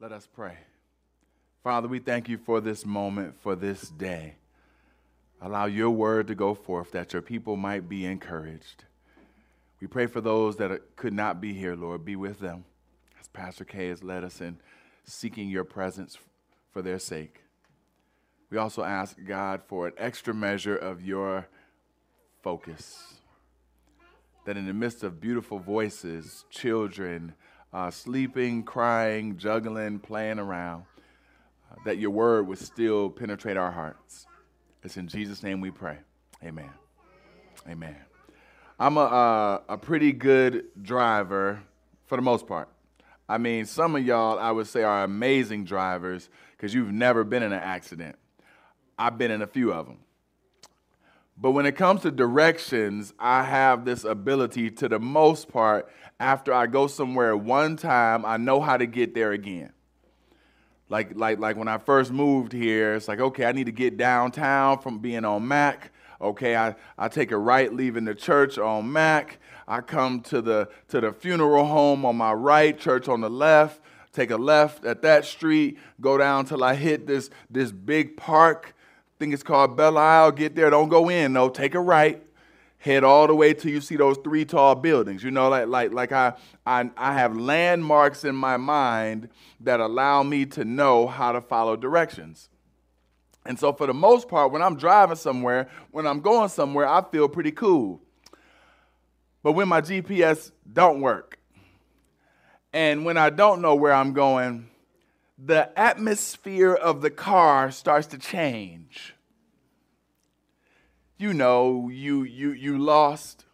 Let us pray. Father, we thank you for this moment, for this day. Allow your word to go forth that your people might be encouraged. We pray for those that could not be here, Lord. Be with them as Pastor K has led us in seeking your presence for their sake. We also ask God for an extra measure of your focus. That in the midst of beautiful voices, children, uh, sleeping, crying, juggling, playing around, uh, that your word would still penetrate our hearts. It's in Jesus' name we pray. Amen. Amen. I'm a, uh, a pretty good driver for the most part. I mean, some of y'all, I would say, are amazing drivers because you've never been in an accident. I've been in a few of them. But when it comes to directions, I have this ability to the most part, after I go somewhere one time, I know how to get there again. Like, like, like when I first moved here, it's like, okay, I need to get downtown from being on Mack. Okay, I, I take a right leaving the church on Mack. I come to the to the funeral home on my right, church on the left, take a left at that street, go down till I hit this this big park think it's called Belle Isle. Get there, don't go in, no, take a right. Head all the way till you see those three tall buildings. You know, like like like I, I I have landmarks in my mind that allow me to know how to follow directions. And so for the most part, when I'm driving somewhere, when I'm going somewhere, I feel pretty cool. But when my GPS don't work, and when I don't know where I'm going, the atmosphere of the car starts to change. You know, you you you lost.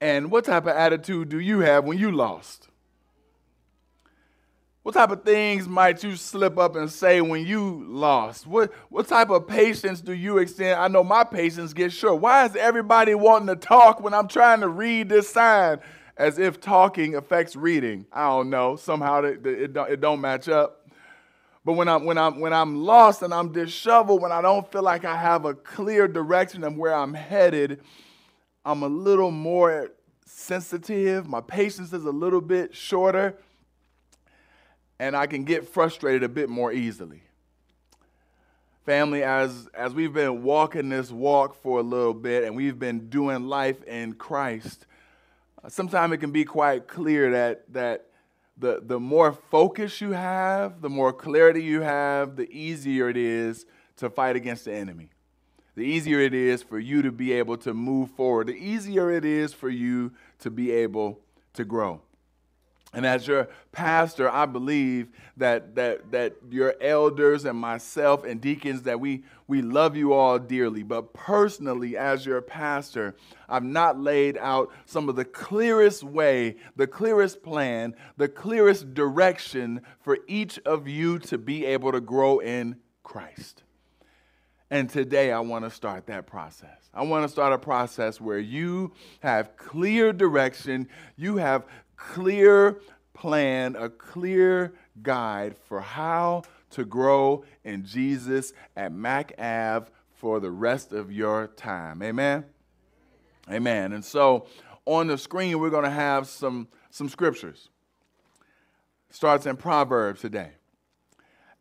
And what type of attitude do you have when you lost? What type of things might you slip up and say when you lost? What, what type of patience do you extend? I know my patience gets short. Why is everybody wanting to talk when I'm trying to read this sign? As if talking affects reading. I don't know. Somehow it, it, don't, it don't match up. But when I'm, when, I'm, when I'm lost and I'm disheveled, when I don't feel like I have a clear direction of where I'm headed, I'm a little more sensitive. My patience is a little bit shorter. And I can get frustrated a bit more easily. Family, as, as we've been walking this walk for a little bit and we've been doing life in Christ, sometimes it can be quite clear that, that the, the more focus you have, the more clarity you have, the easier it is to fight against the enemy. The easier it is for you to be able to move forward. The easier it is for you to be able to grow. And as your pastor, I believe that, that, that your elders and myself and deacons, that we, we love you all dearly. But personally, as your pastor, I've not laid out some of the clearest way, the clearest plan, the clearest direction for each of you to be able to grow in Christ. And today I want to start that process. I want to start a process where you have clear direction, you have clear plan, a clear guide for how to grow in Jesus at Mack Ave for the rest of your time. Amen. Amen. And so on the screen, we're going to have some, some scriptures. Starts in Proverbs today.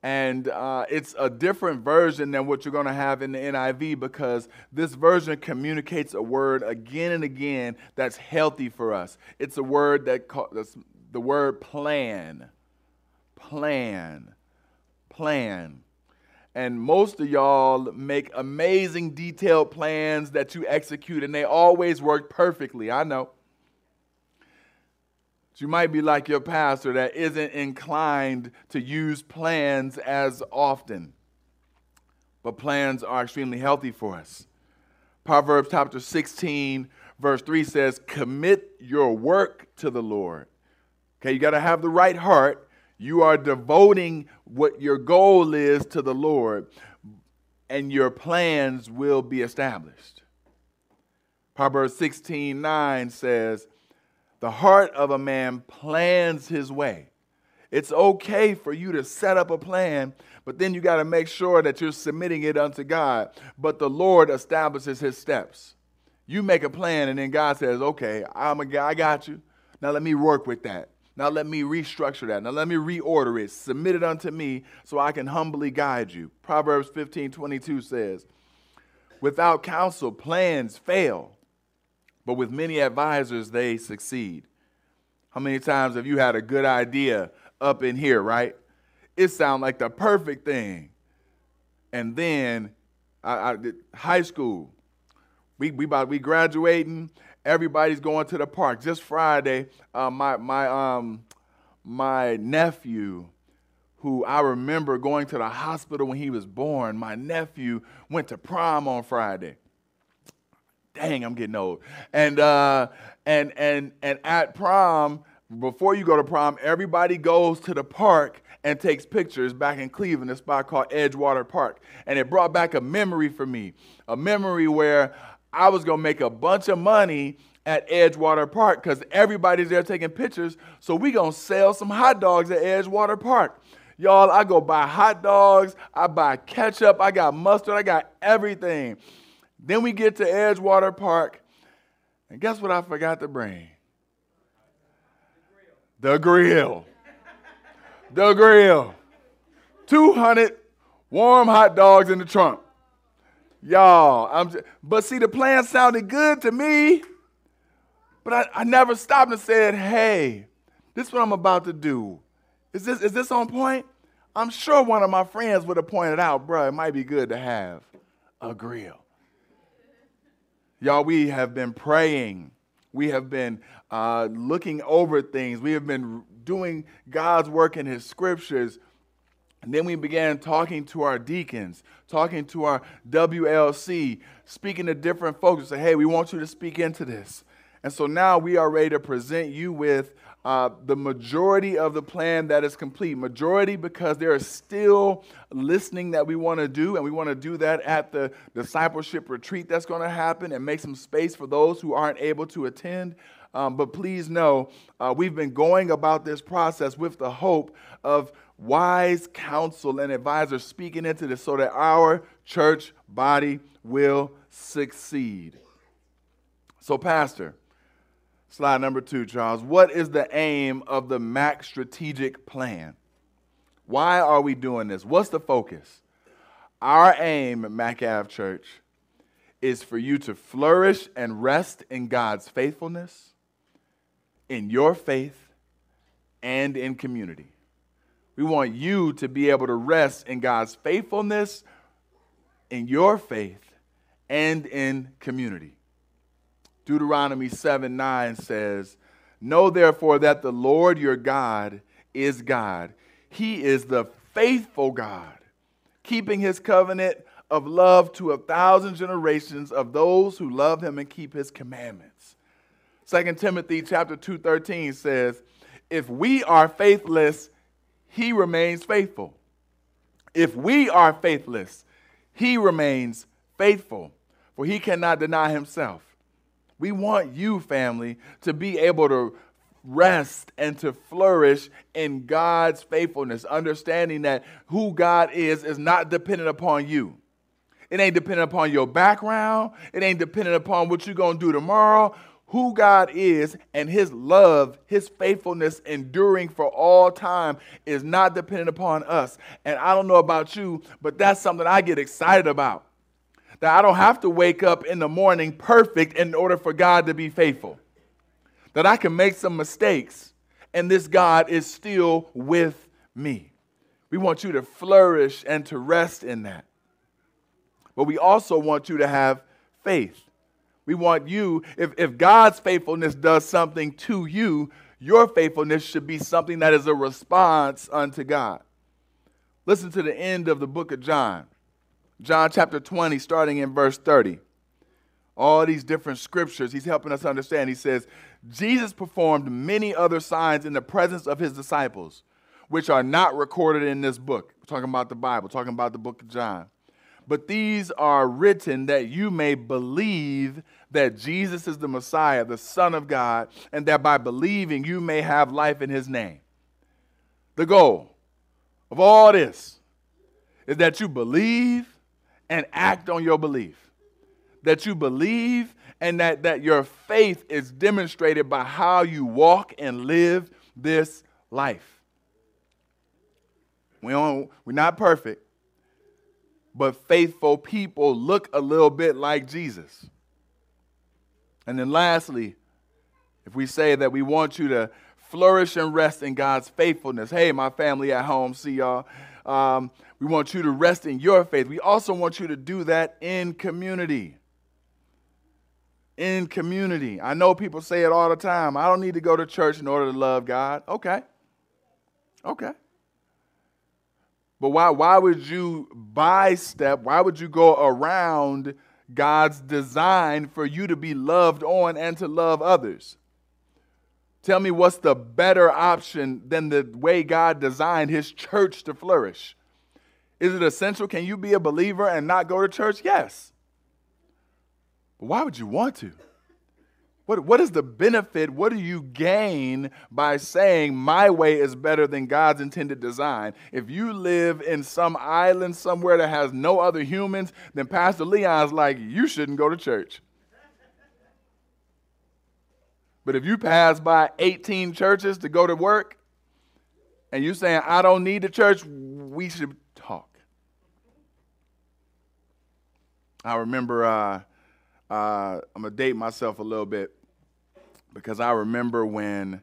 And uh, it's a different version than what you're going to have in the NIV because this version communicates a word again and again that's healthy for us. It's a word that that's the word plan. Plan. Plan. And most of y'all make amazing detailed plans that you execute, and they always work perfectly. I know. You might be like your pastor that isn't inclined to use plans as often. But plans are extremely healthy for us. Proverbs chapter 16, verse 3 says, Commit your work to the Lord. Okay, you got to have the right heart. You are devoting what your goal is to the Lord, and your plans will be established. Proverbs 16 9 says, the heart of a man plans his way. It's okay for you to set up a plan, but then you got to make sure that you're submitting it unto God. But the Lord establishes his steps. You make a plan, and then God says, Okay, I'm a guy, I got you. Now let me work with that. Now let me restructure that. Now let me reorder it. Submit it unto me so I can humbly guide you. Proverbs 15 22 says, Without counsel, plans fail, but with many advisors, they succeed. How many times have you had a good idea up in here, right? It sounds like the perfect thing. And then I, I high school, we, we about we graduating, everybody's going to the park. Just Friday, uh, my my um my nephew, who I remember going to the hospital when he was born, my nephew went to prom on Friday. Dang, I'm getting old. And uh, and and and at prom, before you go to prom, everybody goes to the park and takes pictures back in Cleveland, a spot called Edgewater Park. And it brought back a memory for me, a memory where I was to make a bunch of money at Edgewater Park because everybody's there taking pictures. So we to sell some hot dogs at Edgewater Park. Y'all, I go buy hot dogs, I buy ketchup, I got mustard, I got everything. Then we get to Edgewater Park, and guess what I forgot to bring? The grill. The grill. 200 warm hot dogs in the trunk. Y'all, I'm just, but see, the plan sounded good to me, but I, I never stopped and said, hey, this is what I'm about to do. Is this, is this on point? I'm sure one of my friends would have pointed out, bro, it might be good to have a grill. Y'all, we have been praying. We have been uh, looking over things. We have been doing God's work in His scriptures. And then we began talking to our deacons, talking to our WLC, speaking to different folks, say, hey, we want you to speak into this. And so now we are ready to present you with uh, the majority of the plan that is complete. Majority because there is still listening that we want to do, and we want to do that at the discipleship retreat that's going to happen and make some space for those who aren't able to attend. Um, but please know, uh, we've been going about this process with the hope of wise counsel and advisors speaking into this so that our church body will succeed. So, Pastor, slide number two, Charles, what is the aim of the MAC strategic plan? Why are we doing this? What's the focus? Our aim at Mack Ave Church is for you to flourish and rest in God's faithfulness, in your faith, and in community. We want you to be able to rest in God's faithfulness, in your faith, and in community. Deuteronomy 7 9 says, Know therefore that the Lord your God is God. He is the faithful God, keeping his covenant of love to a thousand generations of those who love him and keep his commandments. 2 Timothy chapter 2:13 says, "If we are faithless, he remains faithful. If we are faithless, he remains faithful, for he cannot deny himself. We want you, family, to be able to rest and to flourish in God's faithfulness, understanding that who God is is not dependent upon you. It ain't dependent upon your background. It ain't dependent upon what you're going to do tomorrow who God is and his love, his faithfulness enduring for all time is not dependent upon us. And I don't know about you, but that's something I get excited about. That I don't have to wake up in the morning perfect in order for God to be faithful. That I can make some mistakes and this God is still with me. We want you to flourish and to rest in that. But we also want you to have faith. We want you, if, if God's faithfulness does something to you, your faithfulness should be something that is a response unto God. Listen to the end of the book of John. John chapter 20, starting in verse 30. All these different scriptures, he's helping us understand. He says, Jesus performed many other signs in the presence of his disciples, which are not recorded in this book. We're talking about the Bible, talking about the book of John but these are written that you may believe that Jesus is the Messiah, the Son of God, and that by believing you may have life in his name. The goal of all this is that you believe and act on your belief. That you believe and that, that your faith is demonstrated by how you walk and live this life. We don't, we're not perfect, but faithful people look a little bit like Jesus. And then lastly, if we say that we want you to flourish and rest in God's faithfulness, hey, my family at home, see y'all. Um, we want you to rest in your faith. We also want you to do that in community. In community. I know people say it all the time. I don't need to go to church in order to love God. Okay. Okay. But why, why would you bystep? Why would you go around God's design for you to be loved on and to love others? Tell me what's the better option than the way God designed his church to flourish? Is it essential? Can you be a believer and not go to church? Yes. But why would you want to? What, what is the benefit? What do you gain by saying my way is better than God's intended design? If you live in some island somewhere that has no other humans, then Pastor Leon's like, you shouldn't go to church. But if you pass by 18 churches to go to work and you're saying, I don't need the church, we should talk. I remember uh, uh, I'm gonna date myself a little bit because I remember when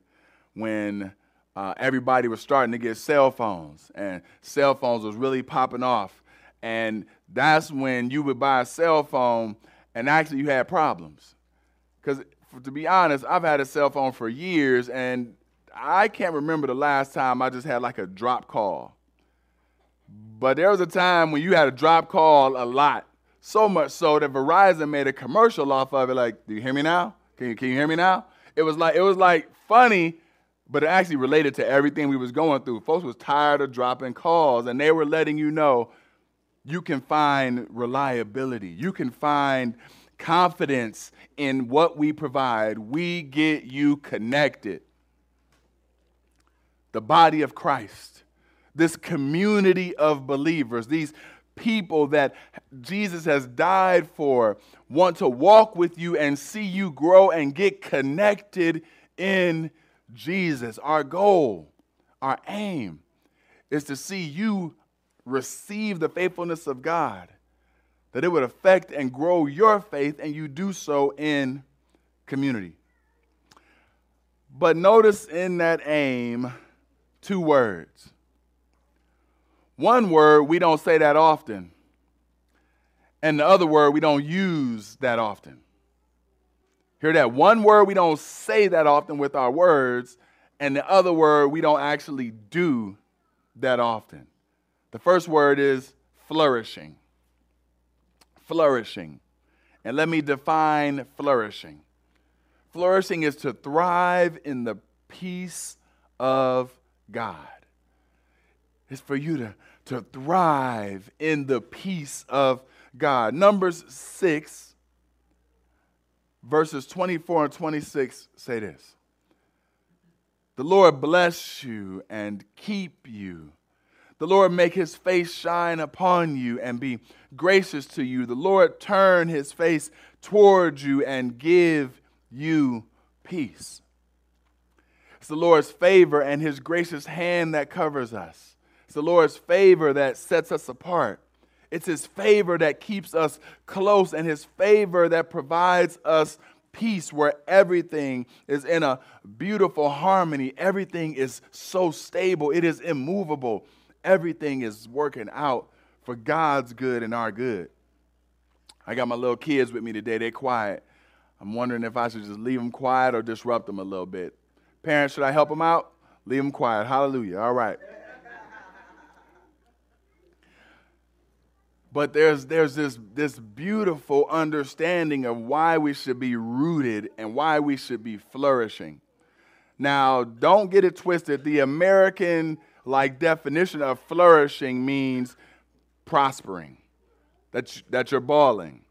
when uh, everybody was starting to get cell phones and cell phones was really popping off, and that's when you would buy a cell phone and actually you had problems. Because to be honest, I've had a cell phone for years and I can't remember the last time I just had like a drop call. But there was a time when you had a drop call a lot so much so that Verizon made a commercial off of it. Like, do you hear me now? Can you, can you hear me now? It was like it was like funny, but it actually related to everything we was going through. Folks was tired of dropping calls, and they were letting you know you can find reliability. You can find confidence in what we provide. We get you connected. The body of Christ, this community of believers, these people that Jesus has died for want to walk with you and see you grow and get connected in Jesus. Our goal, our aim is to see you receive the faithfulness of God, that it would affect and grow your faith, and you do so in community. But notice in that aim two words one word we don't say that often, and the other word we don't use that often. Hear that? One word we don't say that often with our words, and the other word we don't actually do that often. The first word is flourishing. Flourishing. And let me define flourishing. Flourishing is to thrive in the peace of God. It's for you to to thrive in the peace of God. Numbers 6, verses 24 and 26 say this The Lord bless you and keep you. The Lord make his face shine upon you and be gracious to you. The Lord turn his face toward you and give you peace. It's the Lord's favor and his gracious hand that covers us. It's the Lord's favor that sets us apart. It's His favor that keeps us close and His favor that provides us peace where everything is in a beautiful harmony. Everything is so stable, it is immovable. Everything is working out for God's good and our good. I got my little kids with me today. They're quiet. I'm wondering if I should just leave them quiet or disrupt them a little bit. Parents, should I help them out? Leave them quiet. Hallelujah. All right. But there's, there's this, this beautiful understanding of why we should be rooted and why we should be flourishing. Now, don't get it twisted. The American like definition of flourishing means prospering, that, that you're balling.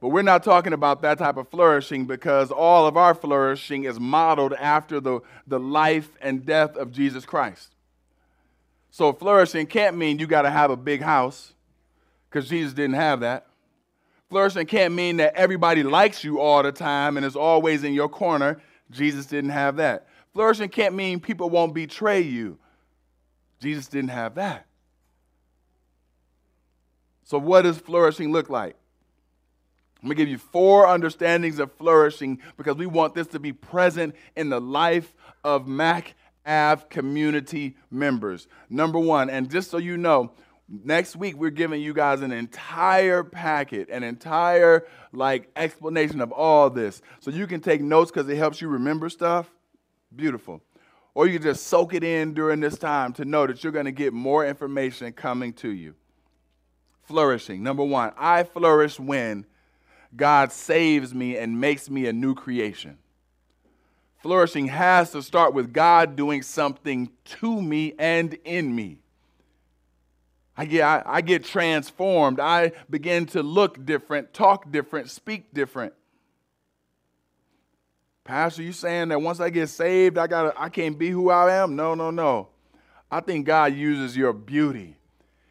But we're not talking about that type of flourishing because all of our flourishing is modeled after the, the life and death of Jesus Christ. So flourishing can't mean you got to have a big house because Jesus didn't have that. Flourishing can't mean that everybody likes you all the time and is always in your corner. Jesus didn't have that. Flourishing can't mean people won't betray you. Jesus didn't have that. So, what does flourishing look like? I'm going to give you four understandings of flourishing because we want this to be present in the life of Mack Ave community members. Number one, and just so you know, next week we're giving you guys an entire packet, an entire like explanation of all this. So you can take notes because it helps you remember stuff. Beautiful. Or you can just soak it in during this time to know that you're going to get more information coming to you. Flourishing. Number one, I flourish when God saves me and makes me a new creation. Flourishing has to start with God doing something to me and in me. I get, I, I, get transformed. I begin to look different, talk different, speak different. Pastor, you saying that once I get saved, I got I can't be who I am? No, no, no. I think God uses your beauty.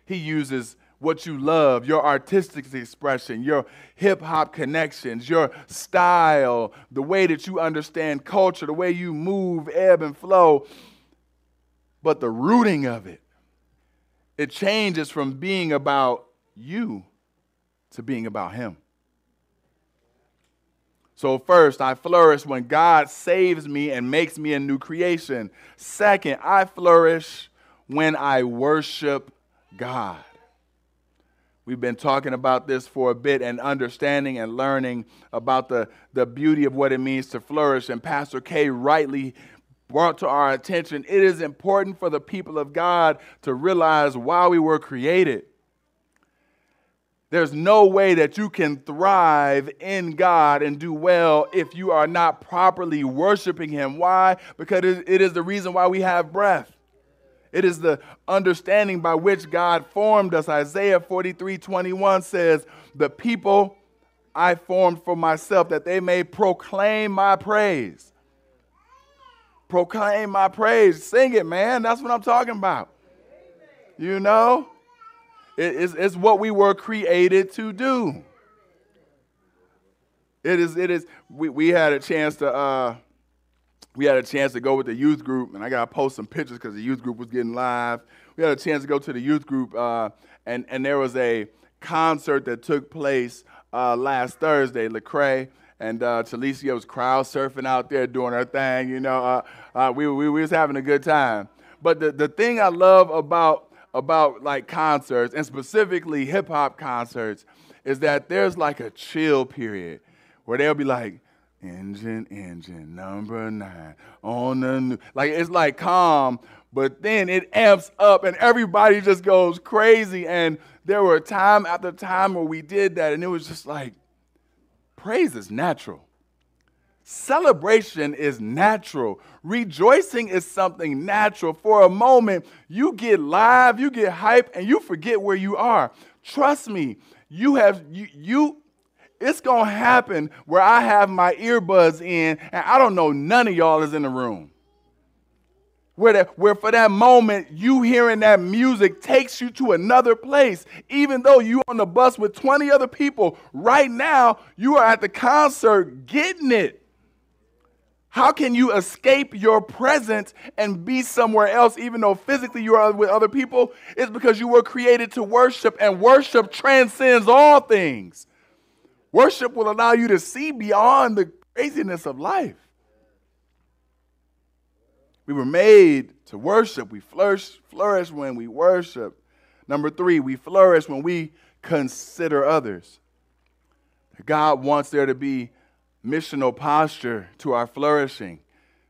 He uses what you love, your artistic expression, your hip hop connections, your style, the way that you understand culture, the way you move, ebb and flow. But the rooting of it, it changes from being about you to being about Him. So, first, I flourish when God saves me and makes me a new creation. Second, I flourish when I worship God. We've been talking about this for a bit and understanding and learning about the, the beauty of what it means to flourish. And Pastor K rightly brought to our attention it is important for the people of God to realize why we were created. There's no way that you can thrive in God and do well if you are not properly worshiping Him. Why? Because it is the reason why we have breath. It is the understanding by which God formed us. Isaiah 43 21 says, The people I formed for myself, that they may proclaim my praise. Proclaim my praise. Sing it, man. That's what I'm talking about. You know? it's, it's what we were created to do. It is, it is, we, we had a chance to uh, we had a chance to go with the youth group, and I got to post some pictures because the youth group was getting live. We had a chance to go to the youth group, uh, and, and there was a concert that took place uh, last Thursday, Lecrae. And uh, Talicia was crowd surfing out there doing her thing, you know. Uh, uh, we, we, we was having a good time. But the, the thing I love about, about like concerts, and specifically hip hop concerts, is that there's like a chill period where they'll be like, Engine, engine, number nine on the new. Like it's like calm, but then it amps up and everybody just goes crazy. And there were time after time where we did that, and it was just like, praise is natural. Celebration is natural. Rejoicing is something natural. For a moment, you get live, you get hype, and you forget where you are. Trust me, you have you, you it's going to happen where I have my earbuds in and I don't know none of y'all is in the room. Where, where for that moment, you hearing that music takes you to another place. Even though you on the bus with 20 other people, right now, you are at the concert getting it. How can you escape your presence and be somewhere else, even though physically you are with other people? It's because you were created to worship, and worship transcends all things. Worship will allow you to see beyond the craziness of life. We were made to worship. We flourish, flourish when we worship. Number three, we flourish when we consider others. God wants there to be missional posture to our flourishing.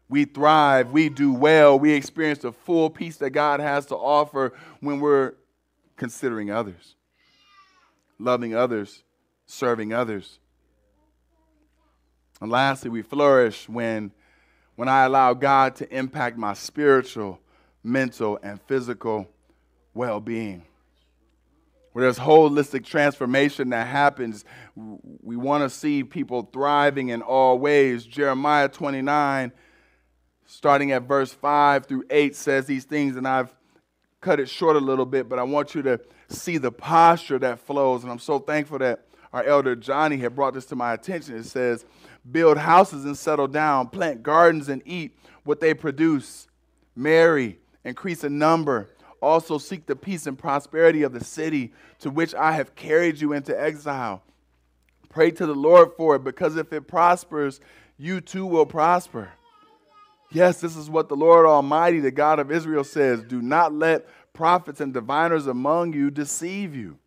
We thrive, we do well, we experience the full peace that God has to offer when we're considering others, loving others, serving others. And lastly, we flourish when, when I allow God to impact my spiritual, mental, and physical well being. Where there's holistic transformation that happens, we want to see people thriving in all ways. Jeremiah 29, starting at verse 5 through 8, says these things, and I've cut it short a little bit, but I want you to see the posture that flows. And I'm so thankful that our elder Johnny had brought this to my attention. It says, build houses and settle down, plant gardens and eat what they produce, marry, increase in number. Also, seek the peace and prosperity of the city to which I have carried you into exile. Pray to the Lord for it, because if it prospers, you too will prosper. Yes, this is what the Lord Almighty, the God of Israel, says Do not let prophets and diviners among you deceive you.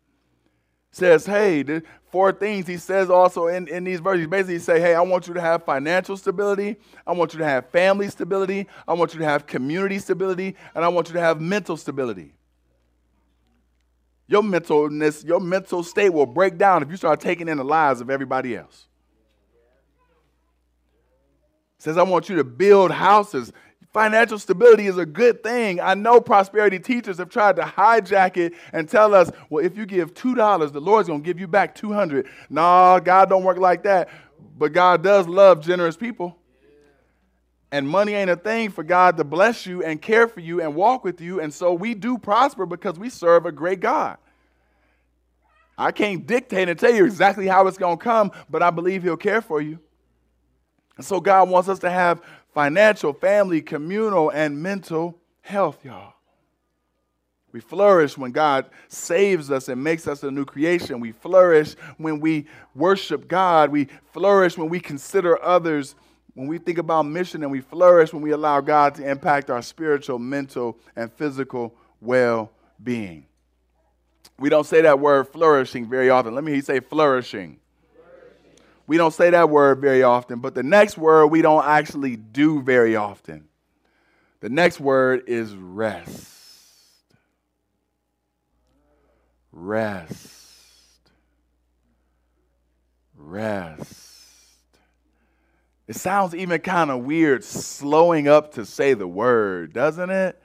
Says, hey, four things he says also in, in these verses. Basically, say, hey, I want you to have financial stability. I want you to have family stability. I want you to have community stability. And I want you to have mental stability. Your mentalness, your mental state will break down if you start taking in the lives of everybody else. Says, I want you to build houses. Financial stability is a good thing. I know prosperity teachers have tried to hijack it and tell us, well, if you give $2, the Lord's going to give you back 200. No, God don't work like that. But God does love generous people. And money ain't a thing for God to bless you and care for you and walk with you. And so we do prosper because we serve a great God. I can't dictate and tell you exactly how it's going to come, but I believe He'll care for you. And so God wants us to have financial, family, communal, and mental health, y'all. We flourish when God saves us and makes us a new creation. We flourish when we worship God. We flourish when we consider others, when we think about mission, and we flourish when we allow God to impact our spiritual, mental, and physical well being. We don't say that word flourishing very often. Let me say flourishing. We don't say that word very often, but the next word we don't actually do very often. The next word is rest. Rest. Rest. It sounds even kind of weird slowing up to say the word, doesn't it?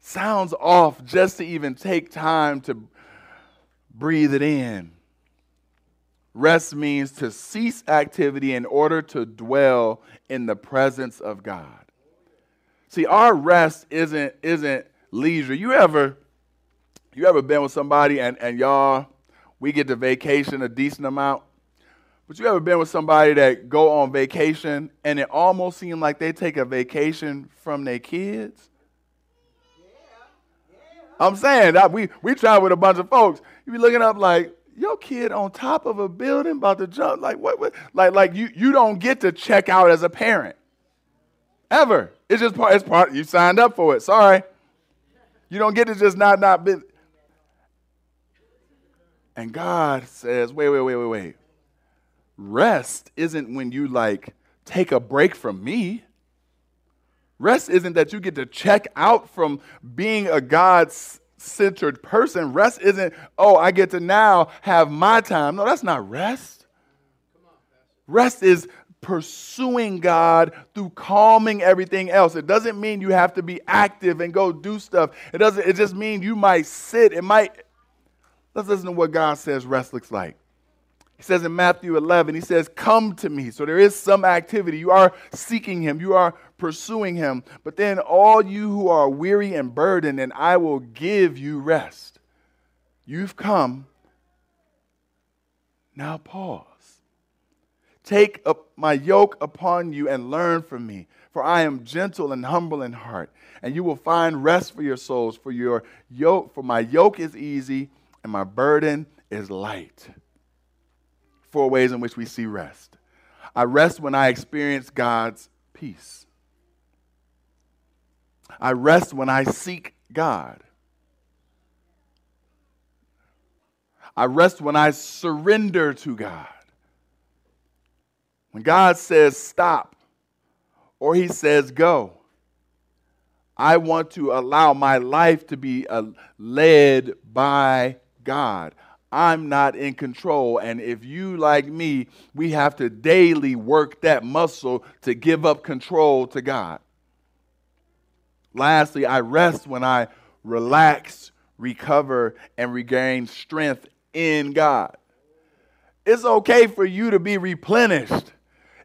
Sounds off just to even take time to breathe it in. Rest means to cease activity in order to dwell in the presence of God. See, our rest isn't isn't leisure. You ever you ever been with somebody and, and y'all we get to vacation a decent amount? But you ever been with somebody that go on vacation and it almost seems like they take a vacation from their kids? Yeah. I'm saying that we we travel with a bunch of folks. You be looking up like, your kid on top of a building about to jump like what, what like like you you don't get to check out as a parent. Ever. It's just part it's part you signed up for it. Sorry. You don't get to just not not be. And god says wait wait wait wait wait. Rest isn't when you like take a break from me. Rest isn't that you get to check out from being a god's centered person. Rest isn't, oh, I get to now have my time. No, that's not rest. Rest is pursuing God through calming everything else. It doesn't mean you have to be active and go do stuff. It doesn't it just means you might sit. It might Let's listen to what God says rest looks like. He says in Matthew 11, he says, Come to me. So there is some activity. You are seeking him, you are pursuing him. But then, all you who are weary and burdened, and I will give you rest. You've come. Now pause. Take up my yoke upon you and learn from me, for I am gentle and humble in heart, and you will find rest for your souls. For your yoke, for my yoke is easy and my burden is light four ways in which we see rest. I rest when I experience God's peace. I rest when I seek God. I rest when I surrender to God. When God says stop or He says go, I want to allow my life to be uh, led by God. I'm not in control. And if you, like me, we have to daily work that muscle to give up control to God. Lastly, I rest when I relax, recover, and regain strength in God. It's okay for you to be replenished.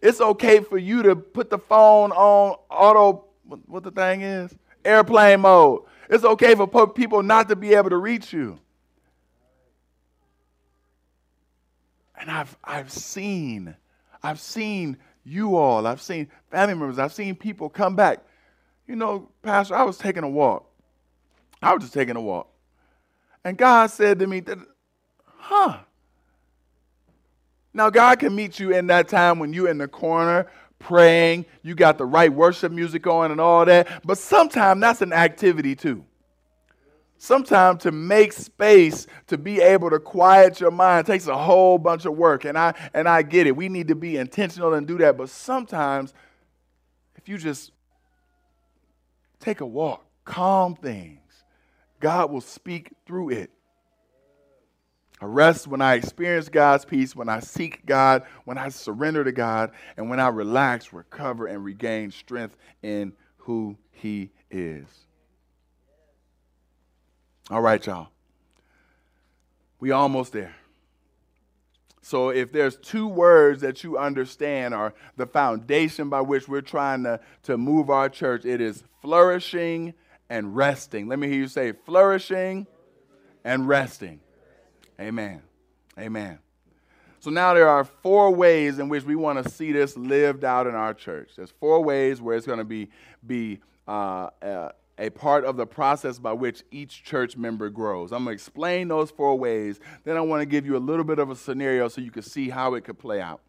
It's okay for you to put the phone on auto, what the thing is? Airplane mode. It's okay for people not to be able to reach you. And I've, I've seen, I've seen you all, I've seen family members, I've seen people come back. You know, Pastor, I was taking a walk. I was just taking a walk. And God said to me, that, huh. Now, God can meet you in that time when you're in the corner praying, you got the right worship music on and all that. But sometimes that's an activity too. Sometimes to make space to be able to quiet your mind takes a whole bunch of work. And I and I get it. We need to be intentional and do that. But sometimes if you just take a walk, calm things, God will speak through it. I rest when I experience God's peace, when I seek God, when I surrender to God, and when I relax, recover, and regain strength in who He is. All right, y'all. We almost there. So if there's two words that you understand are the foundation by which we're trying to, to move our church, it is flourishing and resting. Let me hear you say flourishing and resting. Amen. Amen. So now there are four ways in which we want to see this lived out in our church. There's four ways where it's going to be, be uh, uh, a part of the process by which each church member grows. I'm going to explain those four ways. Then I want to give you a little bit of a scenario so you can see how it could play out.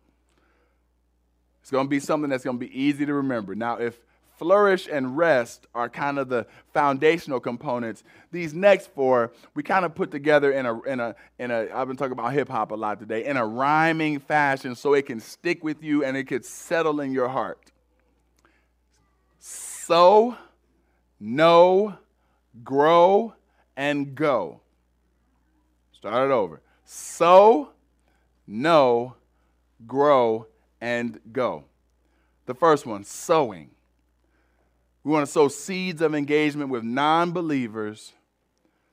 It's going to be something that's going to be easy to remember. Now, if flourish and rest are kind of the foundational components. These next four, we kind of put together in a in a in a I've been talking about hip hop a lot today, in a rhyming fashion so it can stick with you and it could settle in your heart. So, know, grow, and go. Start it over. So, know, grow, and go. The first one, sowing. We want to sow seeds of engagement with non believers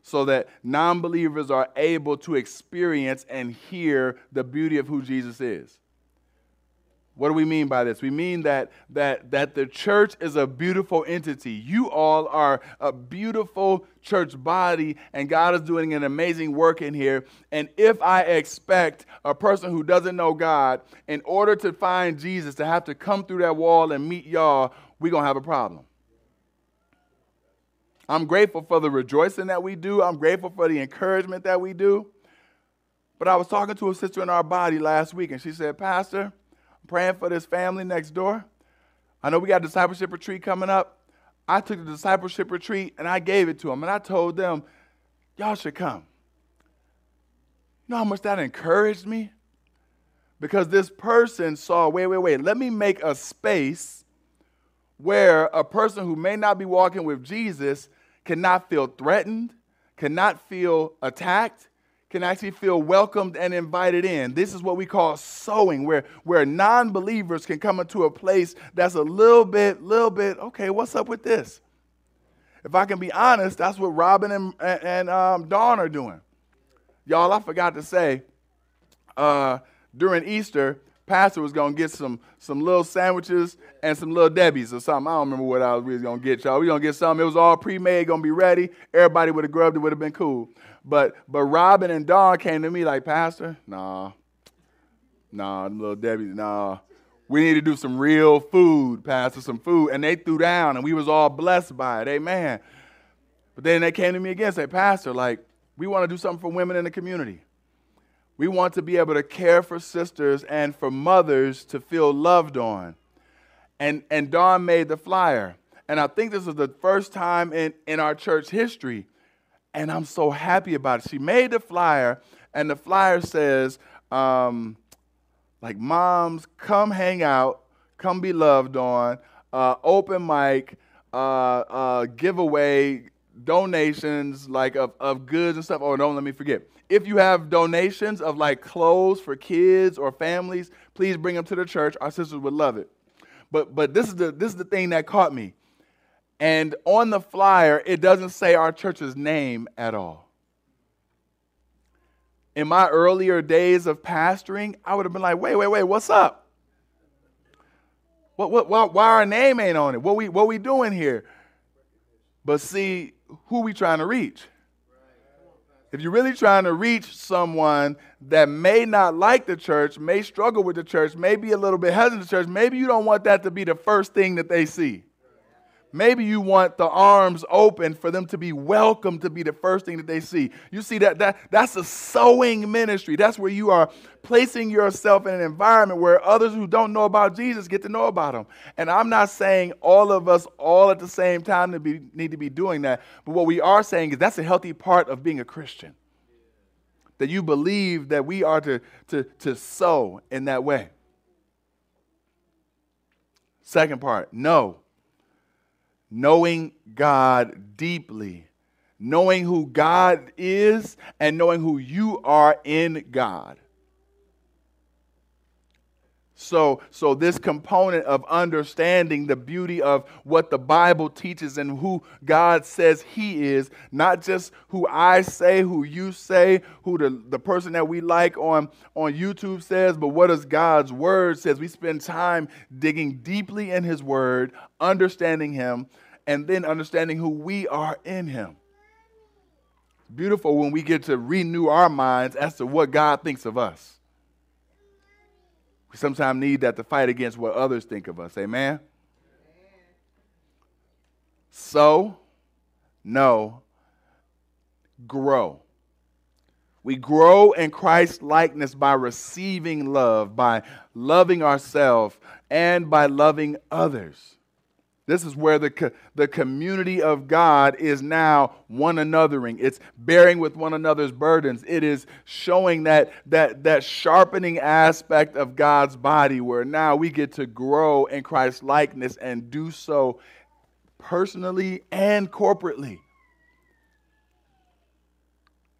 so that non believers are able to experience and hear the beauty of who Jesus is. What do we mean by this? We mean that, that, that the church is a beautiful entity. You all are a beautiful church body, and God is doing an amazing work in here. And if I expect a person who doesn't know God, in order to find Jesus, to have to come through that wall and meet y'all, we're going to have a problem. I'm grateful for the rejoicing that we do. I'm grateful for the encouragement that we do. But I was talking to a sister in our body last week, and she said, Pastor, I'm praying for this family next door. I know we got a discipleship retreat coming up. I took the discipleship retreat and I gave it to them, and I told them, Y'all should come. You know how much that encouraged me? Because this person saw, wait, wait, wait, let me make a space where a person who may not be walking with Jesus cannot feel threatened, cannot feel attacked, can actually feel welcomed and invited in. This is what we call sowing, where, where non believers can come into a place that's a little bit, little bit, okay, what's up with this? If I can be honest, that's what Robin and, and um, Dawn are doing. Y'all, I forgot to say, uh, during Easter, pastor was gonna get some some little sandwiches and some little Debbie's or something. I don't remember what I was really gonna get, y'all. We gonna get something. It was all pre-made, gonna be ready. Everybody would have grubbed it, would have been cool. But but Robin and Dawn came to me like, Pastor, nah, nah, little Debbie, nah. We need to do some real food, Pastor, some food. And they threw down and we was all blessed by it. Amen. But then they came to me again and said, Pastor, like, we want to do something for women in the community. We want to be able to care for sisters and for mothers to feel loved on. And, and Dawn made the flyer. And I think this is the first time in, in our church history. And I'm so happy about it. She made the flyer, and the flyer says, um, like, moms, come hang out, come be loved on, uh, open mic, uh, uh, giveaway, donations like of, of goods and stuff. Oh, don't let me forget. If you have donations of like clothes for kids or families, please bring them to the church. Our sisters would love it. But but this is the this is the thing that caught me. And on the flyer, it doesn't say our church's name at all. In my earlier days of pastoring, I would have been like, wait, wait, wait, what's up? What, what, why, our name ain't on it? What we, what we doing here? But see, who we trying to reach? If you're really trying to reach someone that may not like the church, may struggle with the church, may be a little bit hesitant to church, maybe you don't want that to be the first thing that they see. Maybe you want the arms open for them to be welcome to be the first thing that they see. You see that, that that's a sowing ministry. That's where you are placing yourself in an environment where others who don't know about Jesus get to know about him. And I'm not saying all of us all at the same time to be, need to be doing that, but what we are saying is that's a healthy part of being a Christian. That you believe that we are to, to, to sow in that way. Second part, no knowing God deeply, knowing who God is, and knowing who you are in God. So, so this component of understanding the beauty of what the Bible teaches and who God says He is, not just who I say, who you say, who the, the person that we like on, on YouTube says, but what does God's Word says. We spend time digging deeply in His Word, understanding Him, and then understanding who we are in Him. It's beautiful when we get to renew our minds as to what God thinks of us. We sometimes need that to fight against what others think of us. Amen? So, no, grow. We grow in Christ's likeness by receiving love, by loving ourselves, and by loving others. This is where the, co- the community of God is now one anothering. It's bearing with one another's burdens. It is showing that, that, that sharpening aspect of God's body where now we get to grow in Christ's likeness and do so personally and corporately.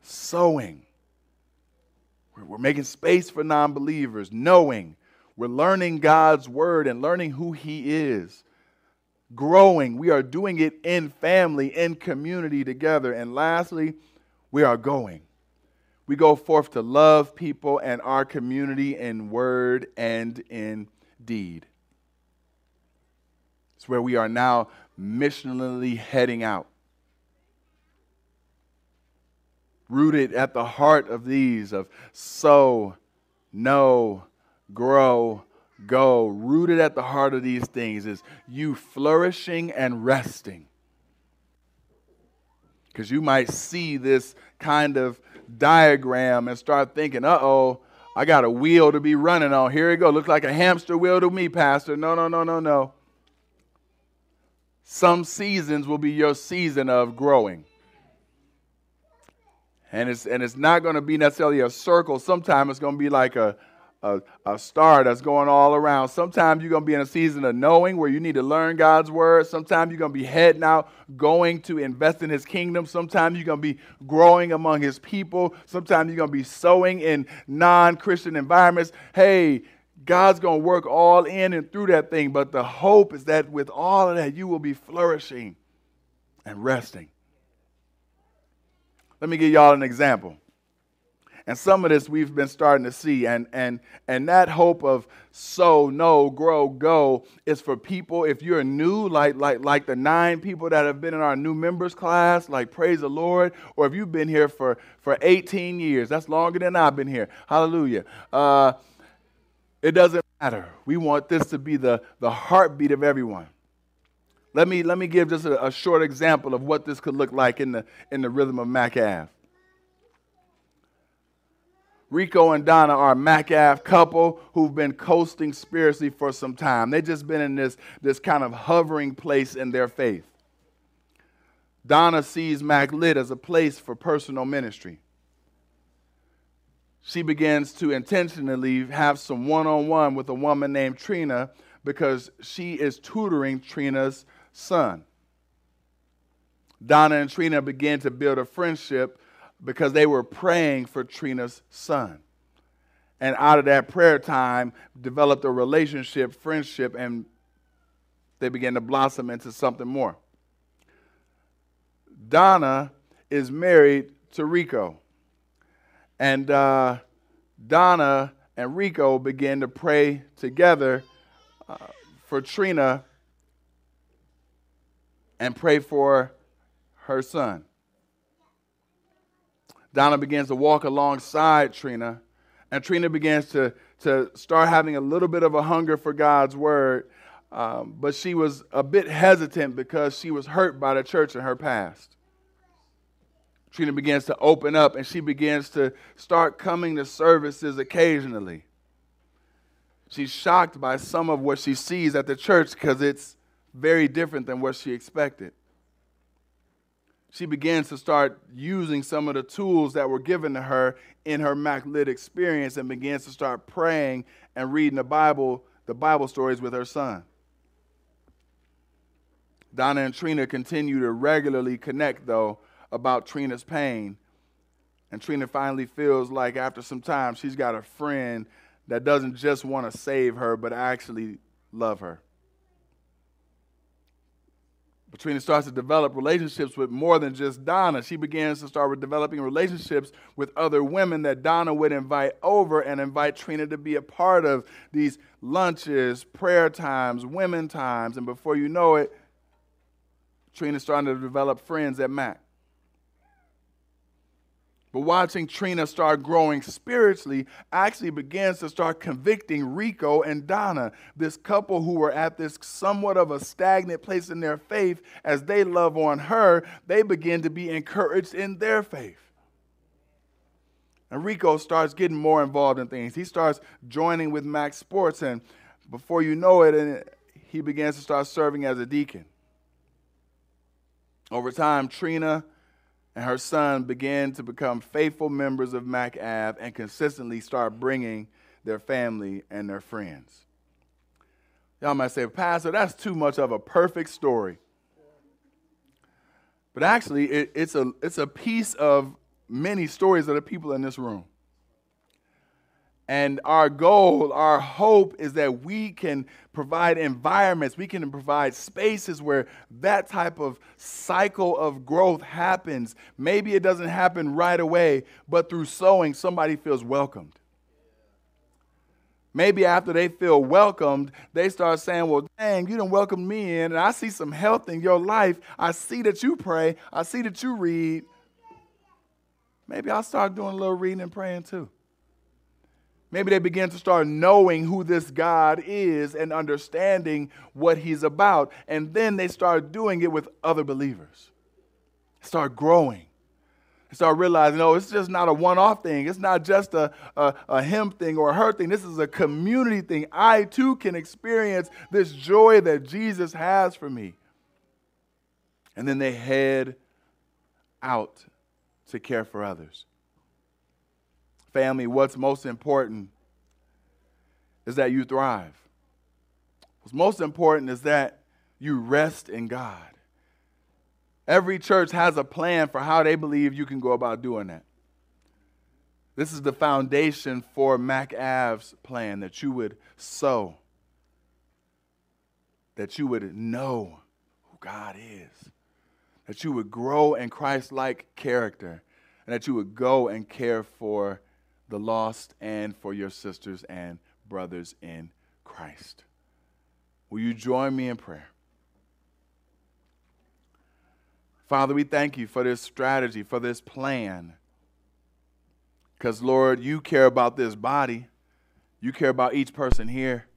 Sowing. We're, making space for non believers, knowing. We're learning God's word and learning who He is growing. We are doing it in family, in community together. And lastly, we are going. We go forth to love people and our community in word and in deed. It's where we are now missionally heading out. Rooted at the heart of these of sow, know, grow, go, rooted at the heart of these things, is you flourishing and resting. Because you might see this kind of diagram and start thinking, uh oh, I got a wheel to be running on. Here it go. Looks like a hamster wheel to me, Pastor. No, no, no, no, no. Some seasons will be your season of growing. And it's, and it's not going to be necessarily a circle. Sometimes it's going to be like a, a, a star that's going all around. Sometimes you're going to be in a season of knowing where you need to learn God's word. Sometimes you're going to be heading out, going to invest in his kingdom. Sometimes you're going to be growing among his people. Sometimes you're going to be sowing in non Christian environments. Hey, God's going to work all in and through that thing. But the hope is that with all of that, you will be flourishing and resting. Let me give y'all an example. And some of this we've been starting to see. And, and, and that hope of sow, know, grow, go is for people, if you're new, like, like, like the nine people that have been in our new members class, like praise the Lord, or if you've been here for, for 18 years, that's longer than I've been here. Hallelujah. Uh, it doesn't matter. We want this to be the, the heartbeat of everyone. Let me, let me give just a, a short example of what this could look like in the, in the rhythm of Mack Ave. Rico and Donna are a Mack Ave couple who've been coasting spiritually for some time. They've just been in this, this kind of hovering place in their faith. Donna sees Mack Lit as a place for personal ministry. She begins to intentionally have some one on one with a woman named Trina because she is tutoring Trina's son. Donna and Trina begin to build a friendship because they were praying for Trina's son. And out of that prayer time, developed a relationship, friendship, and they began to blossom into something more. Donna is married to Rico. And uh, Donna and Rico began to pray together uh, for Trina and pray for her son. Donna begins to walk alongside Trina, and Trina begins to, to start having a little bit of a hunger for God's word. Um, but she was a bit hesitant because she was hurt by the church in her past. Trina begins to open up and she begins to start coming to services occasionally. She's shocked by some of what she sees at the church because it's very different than what she expected she begins to start using some of the tools that were given to her in her Mack Lit experience and begins to start praying and reading the Bible, the Bible stories with her son. Donna and Trina continue to regularly connect, though, about Trina's pain. And Trina finally feels like after some time, she's got a friend that doesn't just want to save her, but actually love her. Trina starts to develop relationships with more than just Donna. She begins to start developing relationships with other women that Donna would invite over and invite Trina to be a part of these lunches, prayer times, women times. And before you know it, Trina's starting to develop friends at Mack. But watching Trina start growing spiritually actually begins to start convicting Rico and Donna, this couple who were at this somewhat of a stagnant place in their faith. As they love on her, they begin to be encouraged in their faith. And Rico starts getting more involved in things. He starts joining with Max Sports, and before you know it, he begins to start serving as a deacon. Over time, Trina and her son began to become faithful members of Mack Ave and consistently start bringing their family and their friends. Y'all might say, Pastor, that's too much of a perfect story. But actually, it, it's, a, it's a piece of many stories of the people in this room. And our goal, our hope is that we can provide environments, we can provide spaces where that type of cycle of growth happens. Maybe it doesn't happen right away, but through sowing, somebody feels welcomed. Maybe after they feel welcomed, they start saying, Well, dang, you didn't welcome me in, and I see some health in your life. I see that you pray, I see that you read. Maybe I'll start doing a little reading and praying too. Maybe they begin to start knowing who this God is and understanding what he's about. And then they start doing it with other believers. Start growing. Start realizing, oh, it's just not a one off thing. It's not just a, a, a him thing or a her thing. This is a community thing. I too can experience this joy that Jesus has for me. And then they head out to care for others family, what's most important is that you thrive. What's most important is that you rest in God. Every church has a plan for how they believe you can go about doing that. This is the foundation for Mack Ave's plan that you would sow, that you would know who God is, that you would grow in Christ like character, and that you would go and care for the lost and for your sisters and brothers in Christ. Will you join me in prayer? Father, we thank you for this strategy, for this plan. Because, Lord, you care about this body. You care about each person here.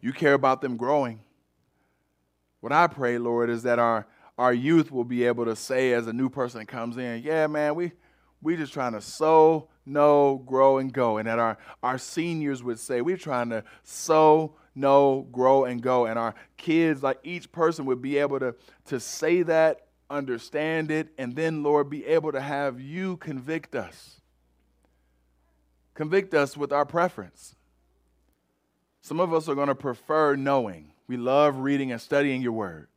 You care about them growing. What I pray, Lord, is that our, our youth will be able to say as a new person comes in, yeah, man, we, we just trying to sow know, grow, and go. And that our, our seniors would say, we're trying to sow, know, grow, and go. And our kids, like each person, would be able to, to say that, understand it, and then, Lord, be able to have you convict us. Convict us with our preference. Some of us are going to prefer knowing. We love reading and studying your word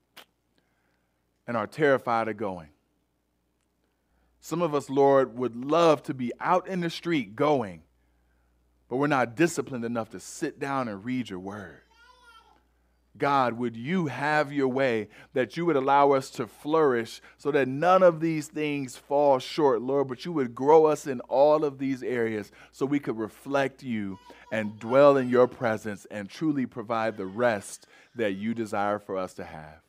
and are terrified of going. Some of us, Lord, would love to be out in the street going, but we're not disciplined enough to sit down and read your word. God, would you have your way that you would allow us to flourish so that none of these things fall short, Lord, but you would grow us in all of these areas so we could reflect you and dwell in your presence and truly provide the rest that you desire for us to have.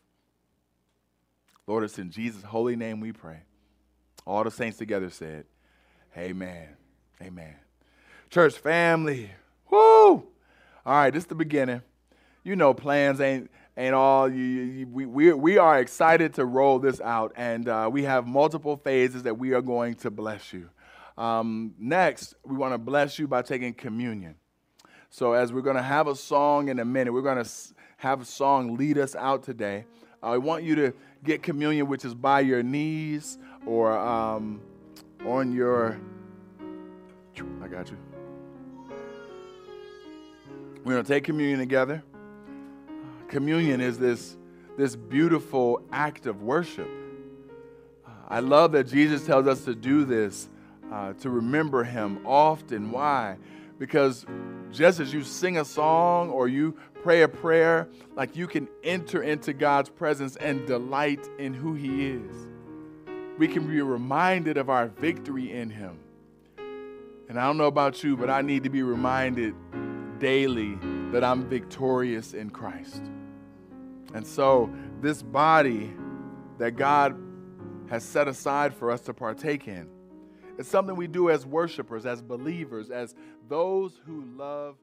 Lord, it's in Jesus' holy name we pray. All the saints together said, Amen. Amen. Church family, whoo! All right, this is the beginning. You know, plans ain't ain't all. You, you, we, we, we are excited to roll this out, and uh, we have multiple phases that we are going to bless you. Um, next, we want to bless you by taking communion. So, as we're going to have a song in a minute, we're going to have a song lead us out today. I want you to get communion, which is by your knees or um, on your. I got you. We're going to take communion together. Communion is this, this beautiful act of worship. I love that Jesus tells us to do this, uh, to remember Him often. Why? Because just as you sing a song or you pray a prayer, like you can enter into God's presence and delight in who He is. We can be reminded of our victory in Him. And I don't know about you, but I need to be reminded daily that I'm victorious in Christ. And so, this body that God has set aside for us to partake in, it's something we do as worshipers, as believers, as those who love.